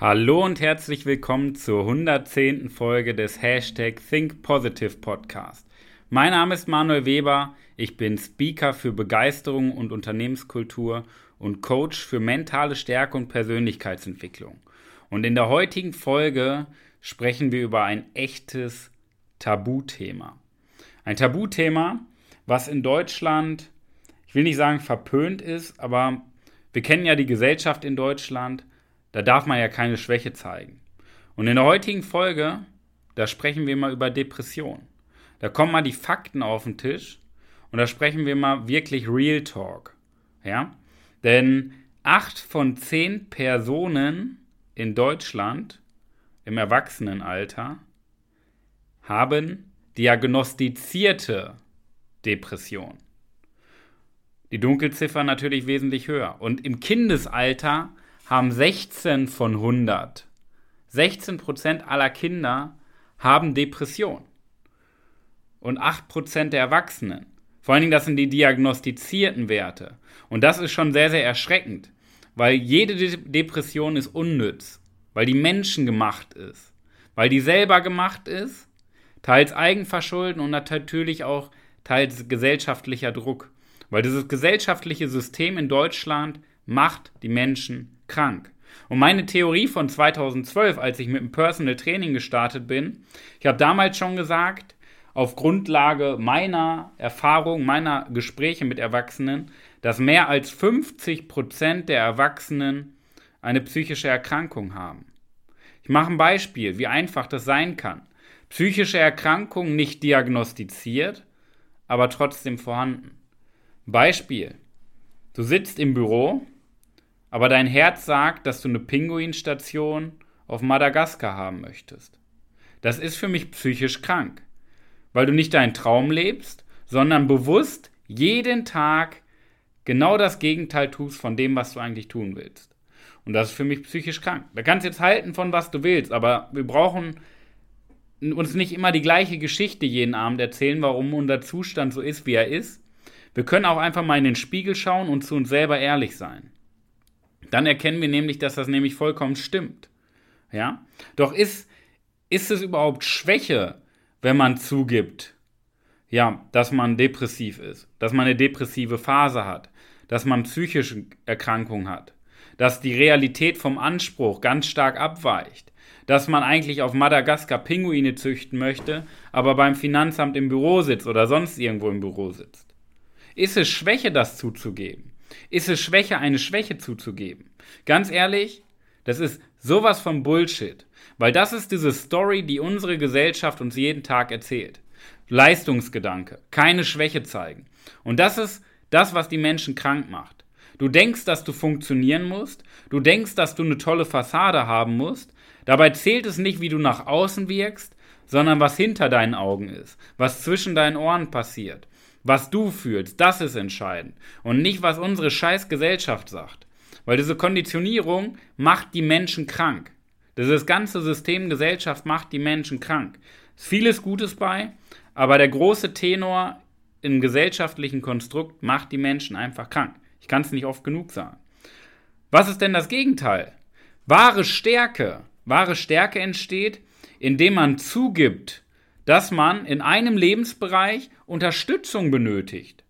Hallo und herzlich willkommen zur 110. Folge des Hashtag Think Positive Podcast. Mein Name ist Manuel Weber, ich bin Speaker für Begeisterung und Unternehmenskultur und Coach für mentale Stärke und Persönlichkeitsentwicklung. Und in der heutigen Folge sprechen wir über ein echtes Tabuthema. Ein Tabuthema, was in Deutschland, ich will nicht sagen verpönt ist, aber wir kennen ja die Gesellschaft in Deutschland da darf man ja keine Schwäche zeigen. Und in der heutigen Folge, da sprechen wir mal über Depression. Da kommen mal die Fakten auf den Tisch und da sprechen wir mal wirklich Real Talk. Ja? Denn acht von zehn Personen in Deutschland im Erwachsenenalter haben diagnostizierte Depression. Die Dunkelziffer natürlich wesentlich höher. Und im Kindesalter haben 16 von 100. 16 Prozent aller Kinder haben Depression. Und 8 Prozent der Erwachsenen. Vor allen Dingen, das sind die diagnostizierten Werte. Und das ist schon sehr, sehr erschreckend, weil jede De Depression ist unnütz, weil die menschengemacht ist, weil die selber gemacht ist, teils Eigenverschulden und natürlich auch teils gesellschaftlicher Druck. Weil dieses gesellschaftliche System in Deutschland macht die Menschen krank. Und meine Theorie von 2012, als ich mit dem Personal Training gestartet bin, ich habe damals schon gesagt, auf Grundlage meiner Erfahrung, meiner Gespräche mit Erwachsenen, dass mehr als 50 Prozent der Erwachsenen eine psychische Erkrankung haben. Ich mache ein Beispiel, wie einfach das sein kann. Psychische Erkrankung nicht diagnostiziert, aber trotzdem vorhanden. Beispiel. Du sitzt im Büro aber dein Herz sagt, dass du eine Pinguinstation auf Madagaskar haben möchtest. Das ist für mich psychisch krank, weil du nicht deinen Traum lebst, sondern bewusst jeden Tag genau das Gegenteil tust von dem, was du eigentlich tun willst. Und das ist für mich psychisch krank. Da kannst du jetzt halten von was du willst, aber wir brauchen uns nicht immer die gleiche Geschichte jeden Abend erzählen, warum unser Zustand so ist, wie er ist. Wir können auch einfach mal in den Spiegel schauen und zu uns selber ehrlich sein. Dann erkennen wir nämlich, dass das nämlich vollkommen stimmt. Ja? Doch ist, ist es überhaupt Schwäche, wenn man zugibt, ja, dass man depressiv ist, dass man eine depressive Phase hat, dass man psychische Erkrankungen hat, dass die Realität vom Anspruch ganz stark abweicht, dass man eigentlich auf Madagaskar Pinguine züchten möchte, aber beim Finanzamt im Büro sitzt oder sonst irgendwo im Büro sitzt. Ist es Schwäche, das zuzugeben? Ist es Schwäche, eine Schwäche zuzugeben? Ganz ehrlich, das ist sowas von Bullshit. Weil das ist diese Story, die unsere Gesellschaft uns jeden Tag erzählt. Leistungsgedanke, keine Schwäche zeigen. Und das ist das, was die Menschen krank macht. Du denkst, dass du funktionieren musst, du denkst, dass du eine tolle Fassade haben musst, dabei zählt es nicht, wie du nach außen wirkst, sondern was hinter deinen Augen ist, was zwischen deinen Ohren passiert. Was du fühlst, das ist entscheidend. Und nicht, was unsere scheiß Gesellschaft sagt. Weil diese Konditionierung macht die Menschen krank. Dieses ganze System Gesellschaft macht die Menschen krank. Ist vieles Gutes bei, aber der große Tenor im gesellschaftlichen Konstrukt macht die Menschen einfach krank. Ich kann es nicht oft genug sagen. Was ist denn das Gegenteil? Wahre Stärke. Wahre Stärke entsteht, indem man zugibt, dass man in einem Lebensbereich Unterstützung benötigt.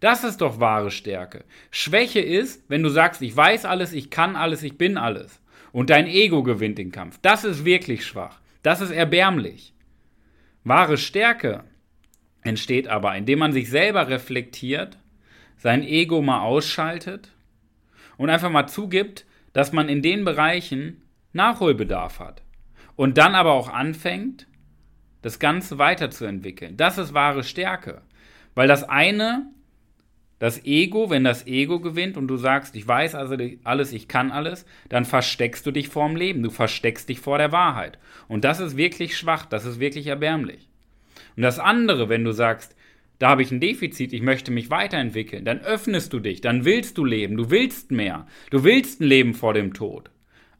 Das ist doch wahre Stärke. Schwäche ist, wenn du sagst, ich weiß alles, ich kann alles, ich bin alles. Und dein Ego gewinnt den Kampf. Das ist wirklich schwach. Das ist erbärmlich. Wahre Stärke entsteht aber, indem man sich selber reflektiert, sein Ego mal ausschaltet und einfach mal zugibt, dass man in den Bereichen Nachholbedarf hat. Und dann aber auch anfängt, das Ganze weiterzuentwickeln. Das ist wahre Stärke. Weil das eine, das Ego, wenn das Ego gewinnt und du sagst, ich weiß also alles, ich kann alles, dann versteckst du dich vorm Leben, du versteckst dich vor der Wahrheit. Und das ist wirklich schwach, das ist wirklich erbärmlich. Und das andere, wenn du sagst, da habe ich ein Defizit, ich möchte mich weiterentwickeln, dann öffnest du dich, dann willst du leben, du willst mehr, du willst ein Leben vor dem Tod.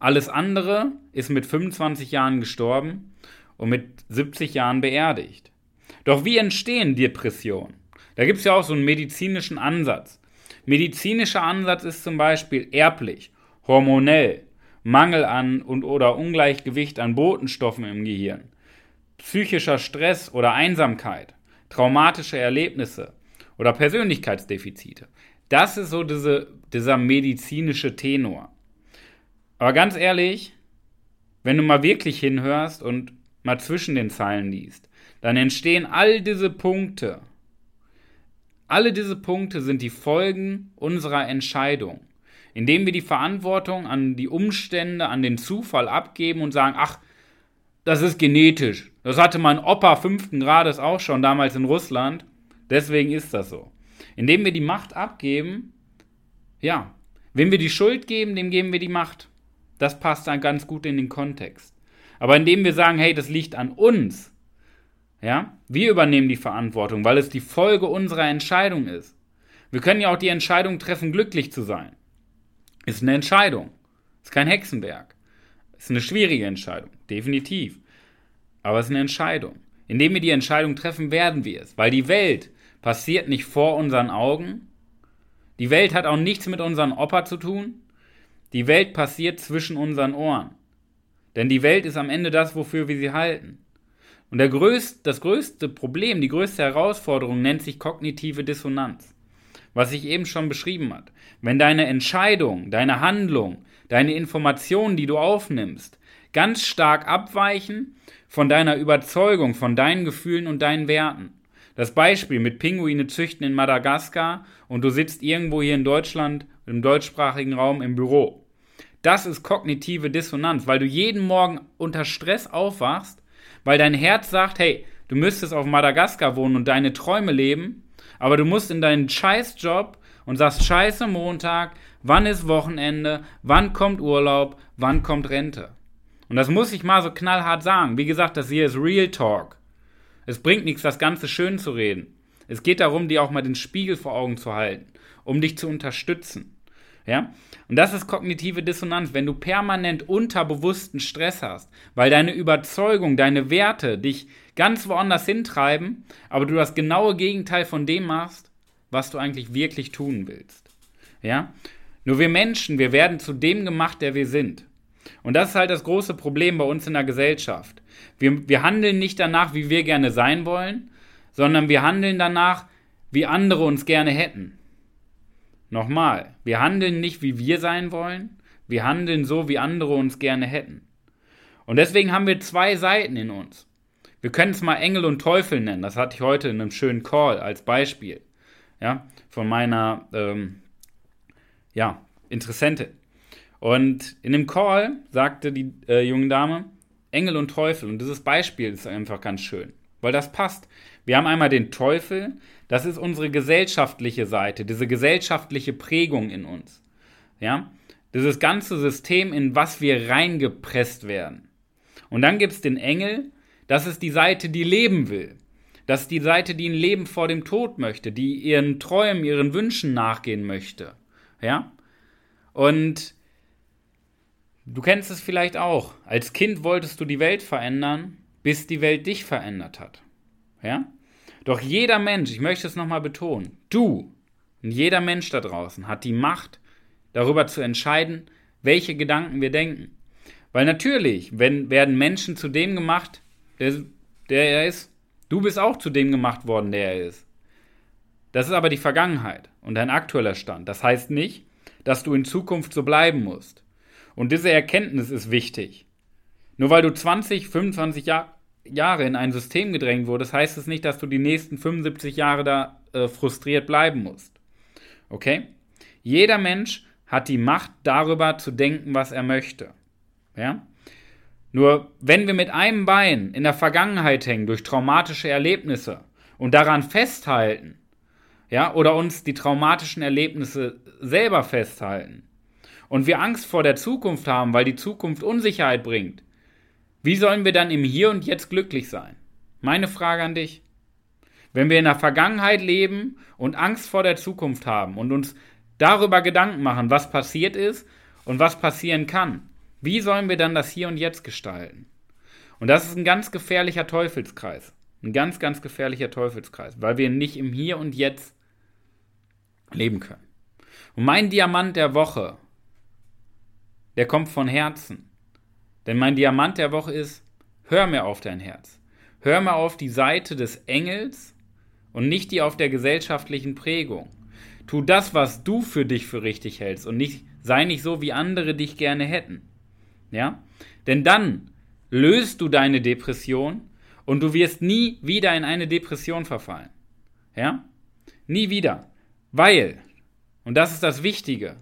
Alles andere ist mit 25 Jahren gestorben und mit 70 Jahren beerdigt. Doch wie entstehen Depressionen? Da gibt es ja auch so einen medizinischen Ansatz. Medizinischer Ansatz ist zum Beispiel erblich, hormonell, Mangel an und oder Ungleichgewicht an Botenstoffen im Gehirn, psychischer Stress oder Einsamkeit, traumatische Erlebnisse oder Persönlichkeitsdefizite. Das ist so diese, dieser medizinische Tenor. Aber ganz ehrlich, wenn du mal wirklich hinhörst und mal zwischen den Zeilen liest, dann entstehen all diese Punkte. Alle diese Punkte sind die Folgen unserer Entscheidung, indem wir die Verantwortung an die Umstände, an den Zufall abgeben und sagen, ach, das ist genetisch. Das hatte mein Opa fünften Grades auch schon damals in Russland. Deswegen ist das so. Indem wir die Macht abgeben, ja, wem wir die Schuld geben, dem geben wir die Macht. Das passt dann ganz gut in den Kontext. Aber indem wir sagen, hey, das liegt an uns, ja, wir übernehmen die Verantwortung, weil es die Folge unserer Entscheidung ist. Wir können ja auch die Entscheidung treffen, glücklich zu sein. Ist eine Entscheidung. Ist kein Hexenwerk. Ist eine schwierige Entscheidung, definitiv. Aber es ist eine Entscheidung. Indem wir die Entscheidung treffen, werden wir es. Weil die Welt passiert nicht vor unseren Augen. Die Welt hat auch nichts mit unseren Opa zu tun. Die Welt passiert zwischen unseren Ohren. Denn die Welt ist am Ende das, wofür wir sie halten. Und größte, das größte Problem, die größte Herausforderung nennt sich kognitive Dissonanz. Was ich eben schon beschrieben habe. Wenn deine Entscheidung, deine Handlung, deine Informationen, die du aufnimmst, ganz stark abweichen von deiner Überzeugung, von deinen Gefühlen und deinen Werten. Das Beispiel mit Pinguine züchten in Madagaskar und du sitzt irgendwo hier in Deutschland, im deutschsprachigen Raum im Büro. Das ist kognitive Dissonanz, weil du jeden Morgen unter Stress aufwachst, weil dein Herz sagt, hey, du müsstest auf Madagaskar wohnen und deine Träume leben, aber du musst in deinen Scheißjob und sagst, scheiße Montag, wann ist Wochenende, wann kommt Urlaub, wann kommt Rente. Und das muss ich mal so knallhart sagen. Wie gesagt, das hier ist Real Talk. Es bringt nichts, das Ganze schön zu reden. Es geht darum, dir auch mal den Spiegel vor Augen zu halten, um dich zu unterstützen. Ja? Und das ist kognitive Dissonanz, wenn du permanent unterbewussten Stress hast, weil deine Überzeugung, deine Werte dich ganz woanders hintreiben, aber du das genaue Gegenteil von dem machst, was du eigentlich wirklich tun willst. Ja? Nur wir Menschen, wir werden zu dem gemacht, der wir sind. Und das ist halt das große Problem bei uns in der Gesellschaft. Wir, wir handeln nicht danach, wie wir gerne sein wollen, sondern wir handeln danach, wie andere uns gerne hätten. Nochmal, wir handeln nicht, wie wir sein wollen, wir handeln so, wie andere uns gerne hätten. Und deswegen haben wir zwei Seiten in uns. Wir können es mal Engel und Teufel nennen. Das hatte ich heute in einem schönen Call als Beispiel. Ja, von meiner ähm, ja, Interessentin. Und in dem Call sagte die äh, junge Dame Engel und Teufel. Und dieses Beispiel ist einfach ganz schön, weil das passt. Wir haben einmal den Teufel, das ist unsere gesellschaftliche Seite, diese gesellschaftliche Prägung in uns. Ja? Dieses ganze System, in was wir reingepresst werden. Und dann gibt es den Engel, das ist die Seite, die leben will. Das ist die Seite, die ein Leben vor dem Tod möchte, die ihren Träumen, ihren Wünschen nachgehen möchte. Ja? Und du kennst es vielleicht auch. Als Kind wolltest du die Welt verändern, bis die Welt dich verändert hat. Ja? Doch jeder Mensch, ich möchte es nochmal betonen, du und jeder Mensch da draußen hat die Macht, darüber zu entscheiden, welche Gedanken wir denken. Weil natürlich wenn, werden Menschen zu dem gemacht, der, der er ist. Du bist auch zu dem gemacht worden, der er ist. Das ist aber die Vergangenheit und dein aktueller Stand. Das heißt nicht, dass du in Zukunft so bleiben musst. Und diese Erkenntnis ist wichtig. Nur weil du 20, 25 Jahre Jahre in ein System gedrängt wurdest, heißt es nicht, dass du die nächsten 75 Jahre da äh, frustriert bleiben musst. Okay? Jeder Mensch hat die Macht darüber zu denken, was er möchte. Ja? Nur wenn wir mit einem Bein in der Vergangenheit hängen durch traumatische Erlebnisse und daran festhalten, ja, oder uns die traumatischen Erlebnisse selber festhalten und wir Angst vor der Zukunft haben, weil die Zukunft Unsicherheit bringt, wie sollen wir dann im Hier und Jetzt glücklich sein? Meine Frage an dich. Wenn wir in der Vergangenheit leben und Angst vor der Zukunft haben und uns darüber Gedanken machen, was passiert ist und was passieren kann, wie sollen wir dann das Hier und Jetzt gestalten? Und das ist ein ganz gefährlicher Teufelskreis. Ein ganz, ganz gefährlicher Teufelskreis, weil wir nicht im Hier und Jetzt leben können. Und mein Diamant der Woche der kommt von Herzen. Denn mein Diamant der Woche ist, hör mir auf dein Herz. Hör mir auf die Seite des Engels und nicht die auf der gesellschaftlichen Prägung. Tu das, was du für dich für richtig hältst und nicht, sei nicht so, wie andere dich gerne hätten. Ja? Denn dann löst du deine Depression und du wirst nie wieder in eine Depression verfallen. Ja? Nie wieder. Weil, und das ist das Wichtige,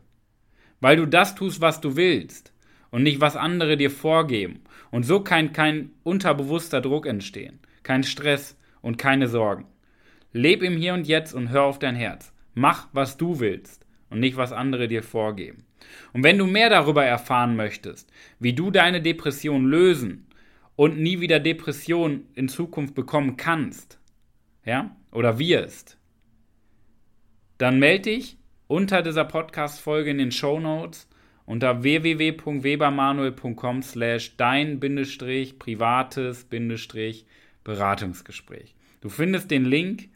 weil du das tust, was du willst und nicht, was andere dir vorgeben. Und so kann kein unterbewusster Druck entstehen, kein Stress und keine Sorgen. Leb im Hier und Jetzt und hör auf dein Herz. Mach, was du willst und nicht, was andere dir vorgeben. Und wenn du mehr darüber erfahren möchtest, wie du deine Depression lösen und nie wieder Depression in Zukunft bekommen kannst, ja, oder wirst, dann melde dich unter dieser Podcast-Folge in den Show Notes unter www.webermanuel.com slash dein-privates-beratungsgespräch. Du findest den Link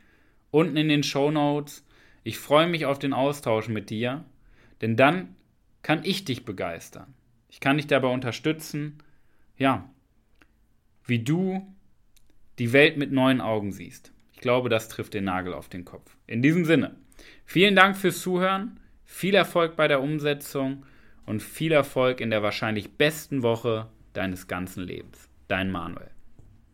unten in den Show Notes. Ich freue mich auf den Austausch mit dir, denn dann kann ich dich begeistern. Ich kann dich dabei unterstützen, ja, wie du die Welt mit neuen Augen siehst. Ich glaube, das trifft den Nagel auf den Kopf. In diesem Sinne, vielen Dank fürs Zuhören, viel Erfolg bei der Umsetzung und viel Erfolg in der wahrscheinlich besten Woche deines ganzen Lebens. Dein Manuel.